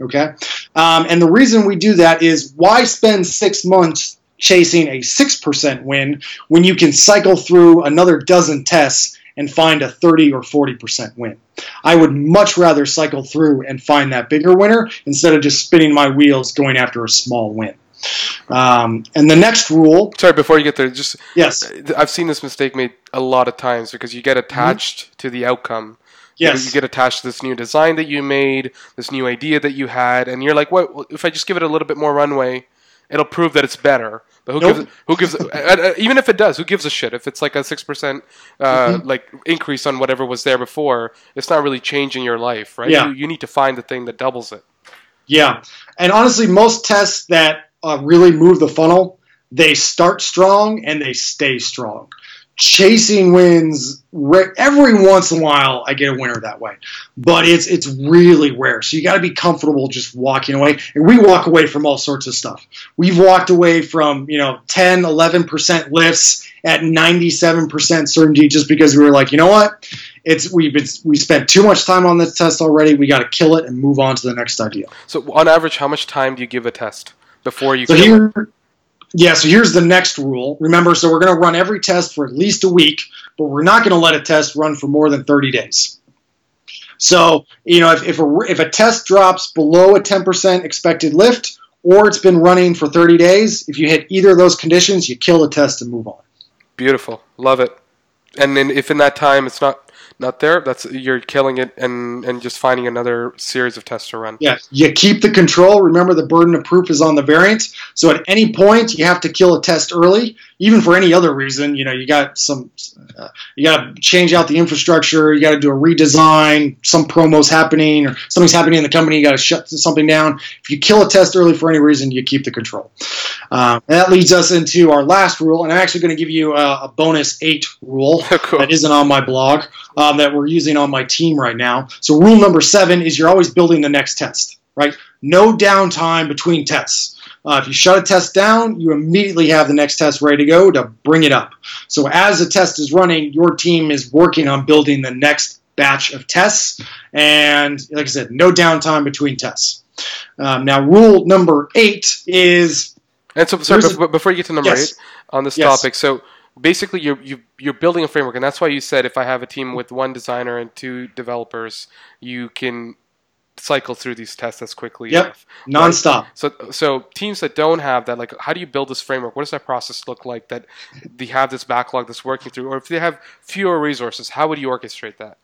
Okay? Um, and the reason we do that is why spend six months chasing a 6% win when you can cycle through another dozen tests and find a 30 or 40% win. I would much rather cycle through and find that bigger winner instead of just spinning my wheels going after a small win. Um, and the next rule. Sorry, before you get there, just yes, I've seen this mistake made a lot of times because you get attached mm-hmm. to the outcome. Yes. You get attached to this new design that you made, this new idea that you had, and you're like, "What? If I just give it a little bit more runway, it'll prove that it's better." But who nope. gives who gives <laughs> uh, even if it does, who gives a shit? If it's like a six percent uh, mm-hmm. like increase on whatever was there before, it's not really changing your life, right? Yeah. You, you need to find the thing that doubles it. Yeah, and honestly, most tests that uh, really move the funnel, they start strong and they stay strong chasing wins every once in a while I get a winner that way. But it's it's really rare. So you got to be comfortable just walking away. And we walk away from all sorts of stuff. We've walked away from you know 10 11% lifts at 97% certainty just because we were like you know what? It's we've been, we spent too much time on this test already. We got to kill it and move on to the next idea. So on average how much time do you give a test before you so here it? Yeah, so here's the next rule. Remember, so we're going to run every test for at least a week, but we're not going to let a test run for more than 30 days. So, you know, if, if, a, if a test drops below a 10% expected lift or it's been running for 30 days, if you hit either of those conditions, you kill the test and move on. Beautiful. Love it. And then if in that time it's not not there, that's you're killing it and and just finding another series of tests to run. Yeah, you keep the control. Remember, the burden of proof is on the variant. So at any point, you have to kill a test early, even for any other reason. You know, you got some, uh, you got to change out the infrastructure. You got to do a redesign. Some promos happening or something's happening in the company. You got to shut something down. If you kill a test early for any reason, you keep the control. Uh, that leads us into our last rule, and I'm actually going to give you a, a bonus eight rule <laughs> cool. that isn't on my blog. um, that we're using on my team right now. So rule number seven is you're always building the next test, right? No downtime between tests. Uh, if you shut a test down, you immediately have the next test ready to go to bring it up. So as a test is running, your team is working on building the next batch of tests. And like I said, no downtime between tests. Um, now, rule number eight is. And so, sorry, a- before you get to number Yes. eight on this Yes. topic, so basically you're you, you're building a framework, and that's why you said if I have a team with one designer and two developers, you can cycle through these tests as quickly Yep. enough. nonstop. So, so teams that don't have that, like, how do you build this framework? What does that process look like? That they have this backlog that's working through, or if they have fewer resources, how would you orchestrate that?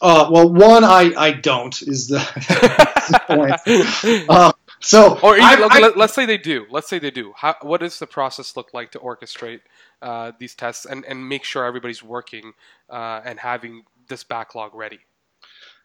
Uh, well, one, I, I don't, is the <laughs> point. <laughs> Uh, so, or even, I- let, us say they do. Let's say they do. How, what does the process look like to orchestrate uh, these tests and, and make sure everybody's working uh, and having this backlog ready?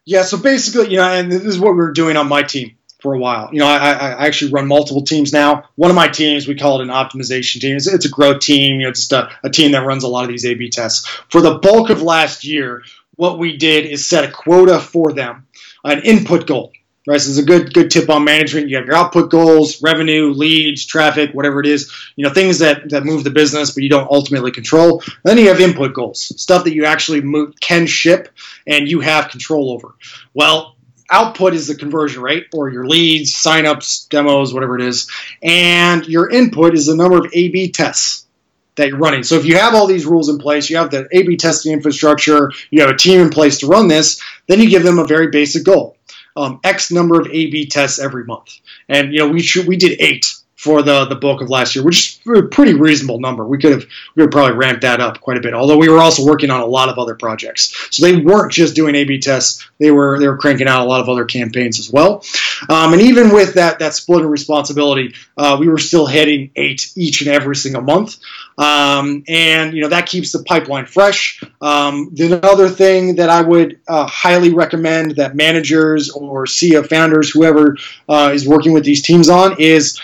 Yeah, so basically, you know, and this is what we were doing on my team for a while. You know, I, I actually run multiple teams now. One of my teams, we call it an optimization team. It's, it's a growth team. You know, just a, a team that runs a lot of these A/B tests. For the bulk of last year, what we did is set a quota for them, an input goal. Right, so it's a good good tip on management. You have your output goals, revenue, leads, traffic, whatever it is. You know, things that that move the business, but you don't ultimately control. Then you have input goals, stuff that you actually move, can ship and you have control over. Well, output is the conversion rate or your leads, signups, demos, whatever it is, and your input is the number of A/B tests that you're running. So if you have all these rules in place, you have the A/B testing infrastructure, you have a team in place to run this, then you give them a very basic goal: um, X number of A/B tests every month. And you know we should, we did eight for the the bulk of last year, which is a pretty reasonable number. We could have we could probably ramped that up quite a bit. Although we were also working on a lot of other projects, so they weren't just doing A/B tests. They were they were cranking out a lot of other campaigns as well. Um, and even with that that split of responsibility, uh, we were still hitting eight each and every single month. Um, and you know that keeps the pipeline fresh. Um, the other thing that I would uh, highly recommend that managers or CEO founders, whoever uh, is working with these teams on, is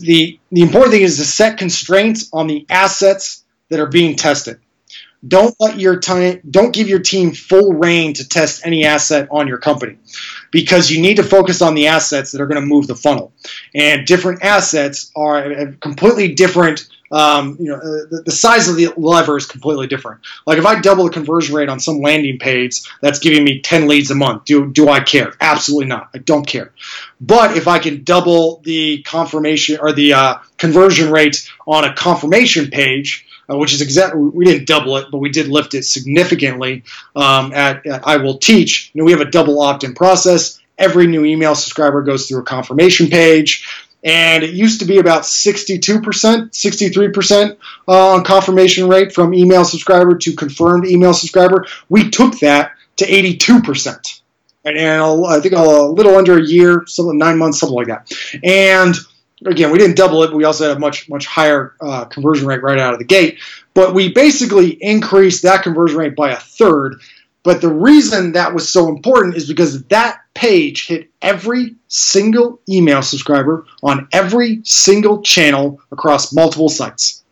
the the important thing is to set constraints on the assets that are being tested. Don't let your time don't give your team full reign to test any asset on your company because you need to focus on the assets that are going to move the funnel. And different assets are completely different um, you know, uh, the, the size of the lever is completely different. Like if I double the conversion rate on some landing page that's giving me 10 leads a month, do, do I care? Absolutely not. I don't care. But if I can double the confirmation or the uh, conversion rate on a confirmation page, uh, which is exactly we didn't double it, but we did lift it significantly um, at, at I Will Teach. You know, we have a double opt-in process. Every new email subscriber goes through a confirmation page and it used to be about 62%, 63% uh, on confirmation rate from email subscriber to confirmed email subscriber. We took that to 82%. And, I think a little under a year, something nine months, something like that. And again, we didn't double it, but we also had a much much higher uh, conversion rate right out of the gate. But we basically increased that conversion rate by a third. But the reason that was so important is because that page hit every single email subscriber on every single channel across multiple sites.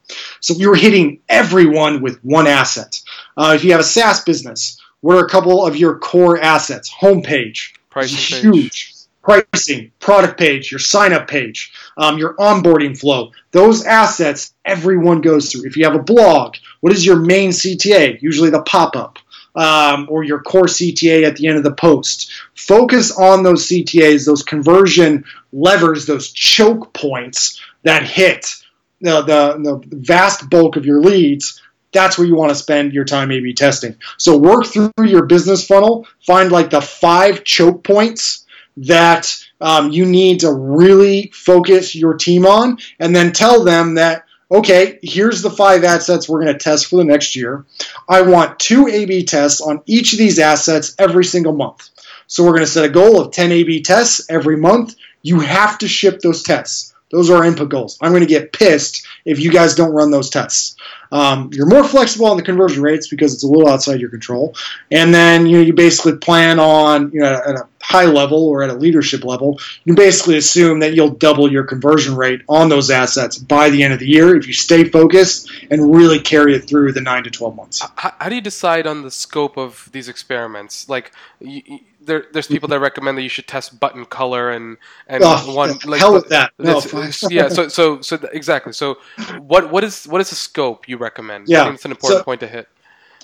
So you were hitting everyone with one asset. Uh, if you have a SaaS business, what are a couple of your core assets? Homepage, Pricing page. huge. Pricing, product page, your sign up page, um, your onboarding flow. Those assets everyone goes through. If you have a blog, what is your main CTA? Usually the pop up. Um, or your core CTA at the end of the post. Focus on those CTAs, those conversion levers, those choke points that hit the, the, the vast bulk of your leads that's where you want to spend your time A/B testing. So work through your business funnel, find like the five choke points that um, you need to really focus your team on, and then tell them that okay, here's the five assets we're going to test for the next year. I want two A/B tests on each of these assets every single month. So we're going to set a goal of 10 A/B tests every month. You have to ship those tests. Those are our input goals. I'm going to get pissed if you guys don't run those tests. Um, you're more flexible on the conversion rates because it's a little outside your control, and then you know you basically plan on you know at a, high level or at a leadership level, you basically assume that you'll double your conversion rate on those assets by the end of the year if you stay focused and really carry it through the nine to 12 months. How, how do you decide on the scope of these experiments? Like, you, there, there's people that recommend that you should test button color and and Oh, one like hell with that. No, it's- fine. it's- yeah. So so so exactly. So what what is what is the scope you recommend? Yeah, it's an important so- point to hit.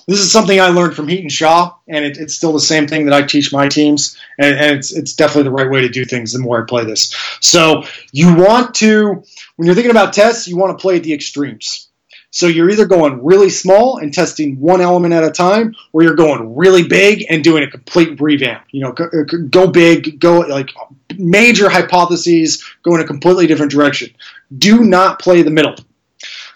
this is something I learned from Hiten Shah, and it, it's still the same thing that I teach my teams, and, and it's, it's definitely the right way to do things the more I play this. So you want to, when you're thinking about tests, you want to play at the extremes. So you're either going really small and testing one element at a time, or you're going really big and doing a complete revamp. You know, go, go big, go like major hypotheses, go in a completely different direction. Do not play the middle.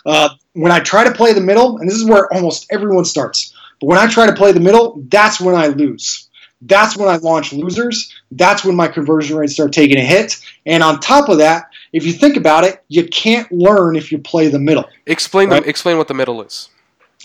Uh, when I try to play the middle, and this is where almost everyone starts, but when I try to play the middle, that's when I lose. That's when I launch losers. That's when my conversion rates start taking a hit. And on top of that, if you think about it, you can't learn if you play the middle. Explain Right. the, explain what the middle is.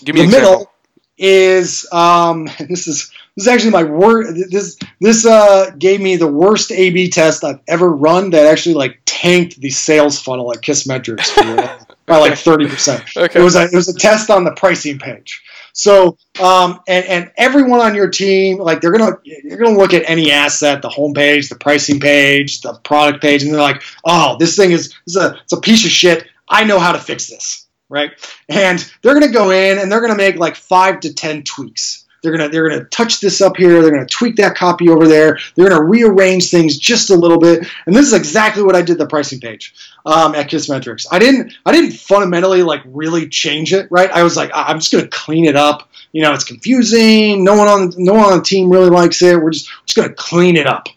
Give me The middle is um, <laughs> this is this is actually my word. This this uh, gave me the worst A/B test I've ever run. That actually like tanked the sales funnel at Kissmetrics for, by like <laughs> thirty percent. Okay. It was a it was a test on the pricing page. So um, and and everyone on your team, like they're gonna you're gonna look at any asset, the homepage, the pricing page, the product page, and they're like, oh, this thing is is a it's a piece of shit. I know how to fix this, right? And they're gonna go in and they're gonna make like five to ten tweaks. They're gonna they're gonna touch this up here. They're gonna tweak that copy over there. They're gonna rearrange things just a little bit. And this is exactly what I did the pricing page um, at Kissmetrics. I didn't I didn't fundamentally like really change it. Right? I was like I'm just gonna clean it up. You know, it's confusing. No one on no one on the team really likes it. We're just just gonna clean it up.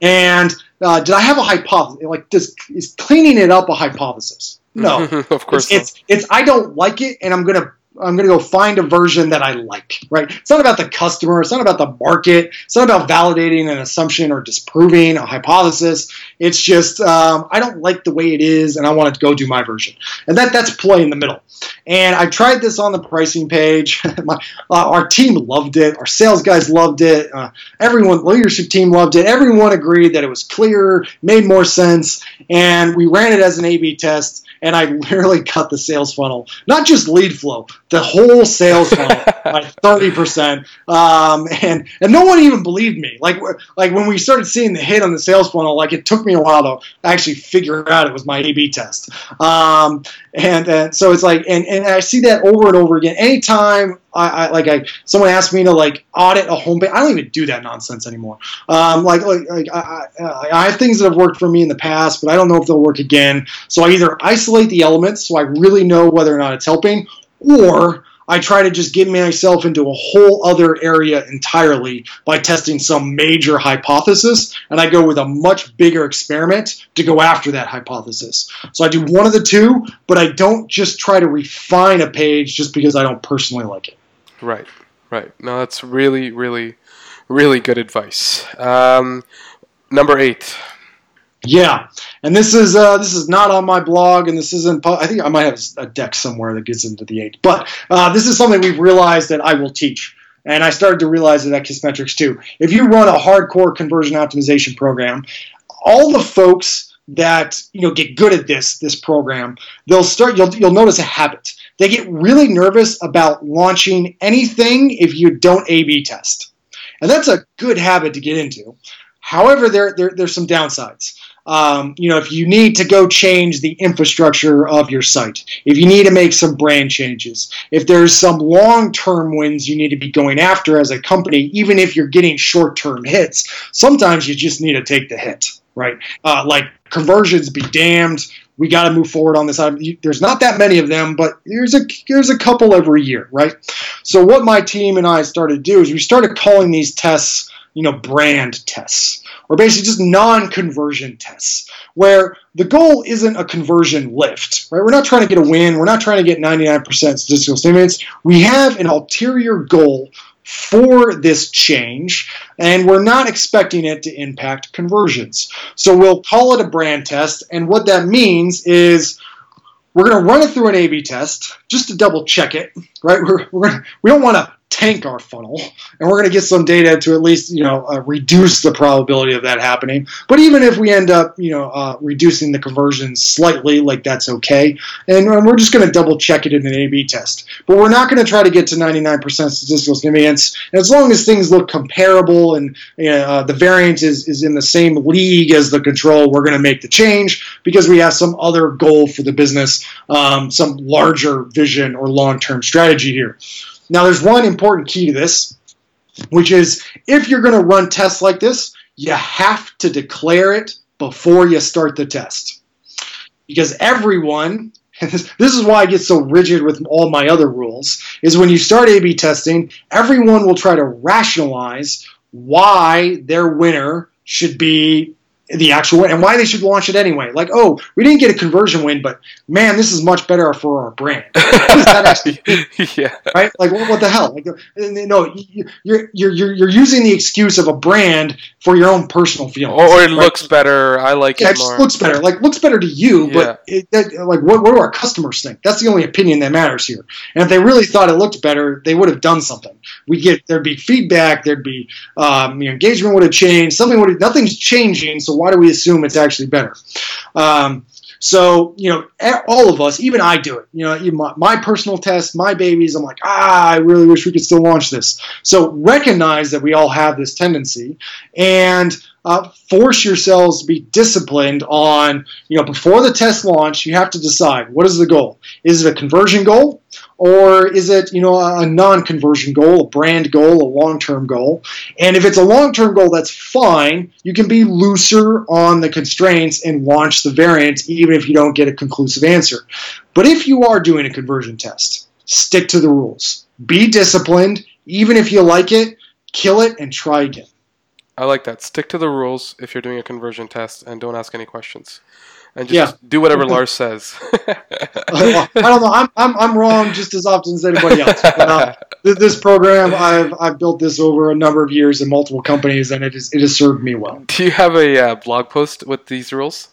And uh, did I have a hypothesis? Like, this is cleaning it up a hypothesis? No. <laughs> of course. It's, it's it's I don't like it, and I'm gonna I'm gonna go find a version that I like. Right? It's not about the customer. It's not about the market. It's not about validating an assumption or disproving a hypothesis. It's just um, I don't like the way it is, and I want to go do my version. And that that's play in the middle. And I tried this on the pricing page. <laughs> my, uh, our team loved it. Our sales guys loved it. Uh, everyone, leadership team loved it. Everyone agreed that it was clearer, made more sense, and we ran it as an A/B test. And I literally cut the sales funnel, not just lead flow, the whole sales funnel <laughs> by thirty percent. Um, and and no one even believed me. Like like when we started seeing the hit on the sales funnel, like it took me a while to actually figure out it was my A/B test. Um, and uh, so it's like, and, and I see that over and over again. Anytime I, I like, I someone asks me to like audit a homepage, I don't even do that nonsense anymore. Um, like, like, like I, I, I have things that have worked for me in the past, but I don't know if they'll work again. So I either isolate the elements so I really know whether or not it's helping, or I try to just get myself into a whole other area entirely by testing some major hypothesis, and I go with a much bigger experiment to go after that hypothesis. So I do one of the two, but I don't just try to refine a page just because I don't personally like it. Right, right. No, that's really, really, really good advice. Um, number eight. Yeah, and this is uh, this is not on my blog, and this isn't. I think I might have a deck somewhere that gets into the eight, but uh, this is something we've realized that I will teach, and I started to realize it at Kissmetrics too. If you run a hardcore conversion optimization program, all the folks that you know get good at this this program, they'll start. You'll you'll notice a habit. They get really nervous about launching anything if you don't A/B test, and that's a good habit to get into. However, there, there there's some downsides. Um, you know, if you need to go change the infrastructure of your site, if you need to make some brand changes, if there's some long-term wins you need to be going after as a company, even if you're getting short-term hits, sometimes you just need to take the hit, right? Uh, like conversions, be damned. We got to move forward on this. There's not that many of them, but there's a there's a couple every year, right? So what my team and I started to do is we started calling these tests, you know, brand tests, or basically just non-conversion tests, where the goal isn't a conversion lift, right? We're not trying to get a win. We're not trying to get 99% statistical statements. We have an ulterior goal for this change, and we're not expecting it to impact conversions. So we'll call it a brand test, and what that means is we're going to run it through an A/B test just to double check it, right? We're, we're we don't want to tank our funnel, and we're going to get some data to at least you know uh, reduce the probability of that happening. But even if we end up you know uh, reducing the conversion slightly, like that's okay, and, and we're just going to double check it in an A/B test. But we're not going to try to get to 99% statistical significance. And as long as things look comparable and uh, the variance is is in the same league as the control, we're going to make the change because we have some other goal for the business, um, some larger vision or long-term strategy here. Now, there's one important key to this, which is if you're going to run tests like this, you have to declare it before you start the test. Because everyone, <laughs> this, is why I get so rigid with all my other rules, is when you start A B testing, everyone will try to rationalize why their winner should be the actual win and why they should launch it anyway. Like, oh, we didn't get a conversion win, but man, this is much better for our brand. <laughs> actually, <laughs> yeah. Right? Like, what, what, the hell? Like, no, you're, you're you're you're using the excuse of a brand for your own personal feelings. Or, it right? looks better. I like yeah, it more. It looks better. Like, looks better to you, yeah. but it, that, like, what, what do our customers think? That's the only opinion that matters here. And if they really thought it looked better, they would have done something. We get there'd be feedback. There'd be um, you know, engagement would have changed. Something would. Have, nothing's changing. So why do we assume it's actually better? Um, so, you know, all of us, even I do it. You know, my, my, personal test, my babies, I'm like, ah, I really wish we could still launch this. So recognize that we all have this tendency and uh, force yourselves to be disciplined on, you know, before the test launch, you have to decide what is the goal? Is it a conversion goal? or is it you know a non-conversion goal, a brand goal, a long-term goal? And if it's a long-term goal, that's fine. You can be looser on the constraints and launch the variant even if you don't get a conclusive answer. But if you are doing a conversion test, stick to the rules. Be disciplined, even if you like it, kill it and try again. I like that. Stick to the rules if you're doing a conversion test and don't ask any questions and just yeah. do whatever Lars says. <laughs> I don't know. I'm, I'm, I'm wrong just as often as anybody else. But, uh, this program, I've, I've built this over a number of years in multiple companies, and it, is, it has served me well. Do you have a uh, blog post with these rules?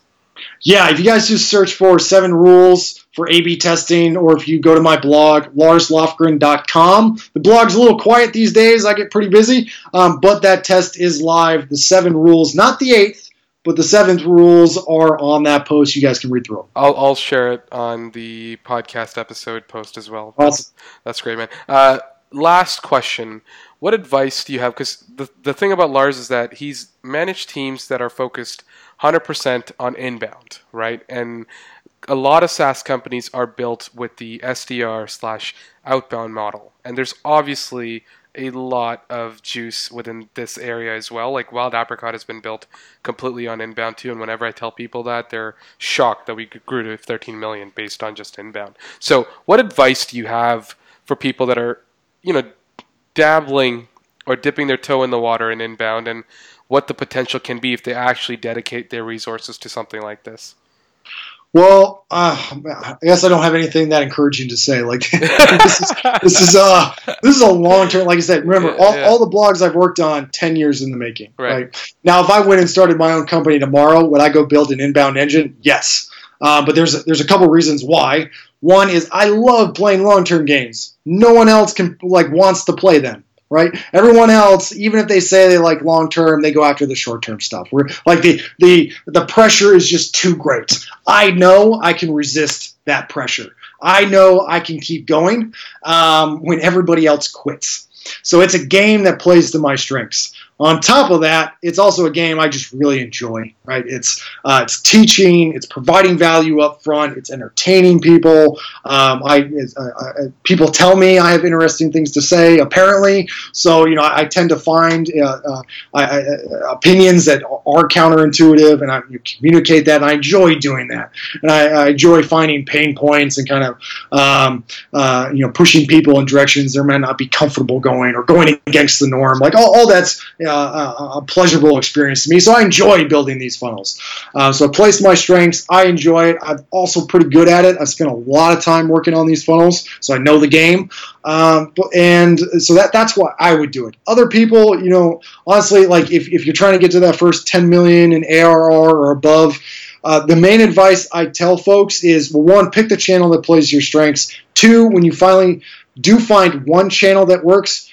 Yeah, if you guys just search for seven rules for A B testing, or if you go to my blog, larslofgren.com. The blog's a little quiet these days. I get pretty busy, um, but that test is live. The seven rules, not the eighth but the seventh rules are on that post. You guys can read through them. I'll, I'll share it on the podcast episode post as well. Awesome. That's, great, man. Uh, last question. What advice do you have? Because the, the thing about Lars is that he's managed teams that are focused 100% on inbound, right? And a lot of SaaS companies are built with the SDR slash outbound model. And there's obviously a lot of juice within this area as well. Like Wild Apricot has been built completely on inbound too, and whenever I tell people that, they're shocked that we grew to 13 million based on just inbound. So, what advice do you have for people that are, you know, dabbling or dipping their toe in the water in inbound, and what the potential can be if they actually dedicate their resources to something like this? Well, uh, I guess I don't have anything that encouraging to say. Like <laughs> this is this is uh this is a long term. Like I said, remember yeah, all, yeah. all the blogs I've worked on ten years in the making. Right. right. now, if I went and started my own company tomorrow, would I go build an inbound engine? Yes. Uh, but there's there's a couple reasons why. One is I love playing long term games. No one else can like wants to play them right? Everyone else, even if they say they like long term, they go after the short term stuff. We're like the the the pressure is just too great. I know I can resist that pressure. I know I can keep going um, when everybody else quits. So it's a game that plays to my strengths. On top of that, it's also a game I just really enjoy. Right? It's uh, it's teaching, it's providing value up front, it's entertaining people. Um, I, uh, uh, people tell me I have interesting things to say. Apparently, so you know I, I tend to find uh, uh I, opinions that are counterintuitive, and I communicate that. And I enjoy doing that, and I, enjoy finding pain points and kind of um, uh, you know pushing people in directions they might not be comfortable going or going against the norm. Like all, all that's uh, a pleasurable experience to me. So I enjoy building these funnels. Uh, so I place my strengths. I enjoy it. I'm also pretty good at it. I spent a lot of time working on these funnels, so I know the game. Um, and so that that's why I would do it. Other people, you know, honestly, like if, if you're trying to get to that first 10 million in ARR or above, uh, the main advice I tell folks is well, one, pick the channel that plays your strengths. Two, when you finally do find one channel that works,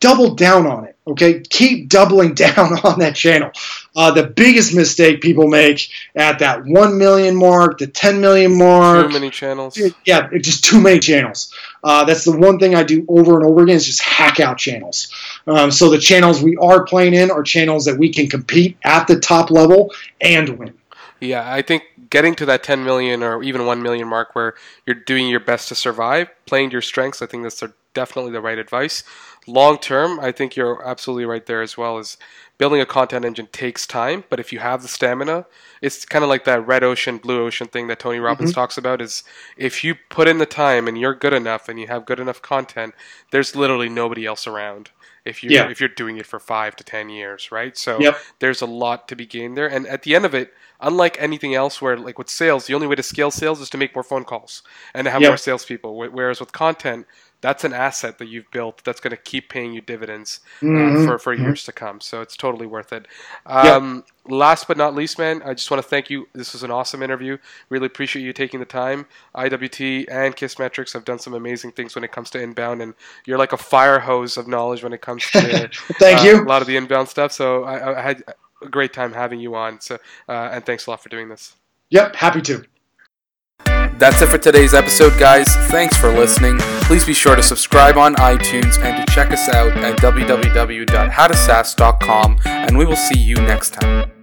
double down on it. Okay, keep doubling <laughs> down on that channel. Uh, the biggest mistake people make at that one million mark, the ten million mark, Too many channels. yeah, it's just too many channels. Uh, that's the one thing I do over and over again is just hack out channels. Um, so the channels we are playing in are channels that we can compete at the top level and win. Yeah, I think getting to that 10 million or even 1 million mark where you're doing your best to survive, playing to your strengths, I think that's the- definitely the right advice. Long term, I think you're absolutely right there as well. Is building a content engine takes time, but if you have the stamina, it's kind of like that red ocean, blue ocean thing that Tony Robbins mm-hmm. talks about. Is if you put in the time and you're good enough and you have good enough content, there's literally nobody else around. If you Yeah. if you're doing it for five to ten years, right? So Yep. there's a lot to be gained there. And at the end of it, unlike anything else, where like with sales, the only way to scale sales is to make more phone calls and to have Yep. more salespeople. Whereas with content, that's an asset that you've built that's going to keep paying you dividends uh, Mhm. for, for years to come. So it's totally worth it. Um, Last but not least, man, I just want to thank you. This was an awesome interview. Really appreciate you taking the time. IWT and Kissmetrics have done some amazing things when it comes to inbound, and you're like a fire hose of knowledge when it comes to <laughs> Thank uh, you. a lot of the inbound stuff. So I, I had a great time having you on. So uh, and thanks a lot for doing this. Yep, happy to. That's it for today's episode, guys. Thanks for listening. Please be sure to subscribe on iTunes and to check us out at www.howtosaas.com, and we will see you next time.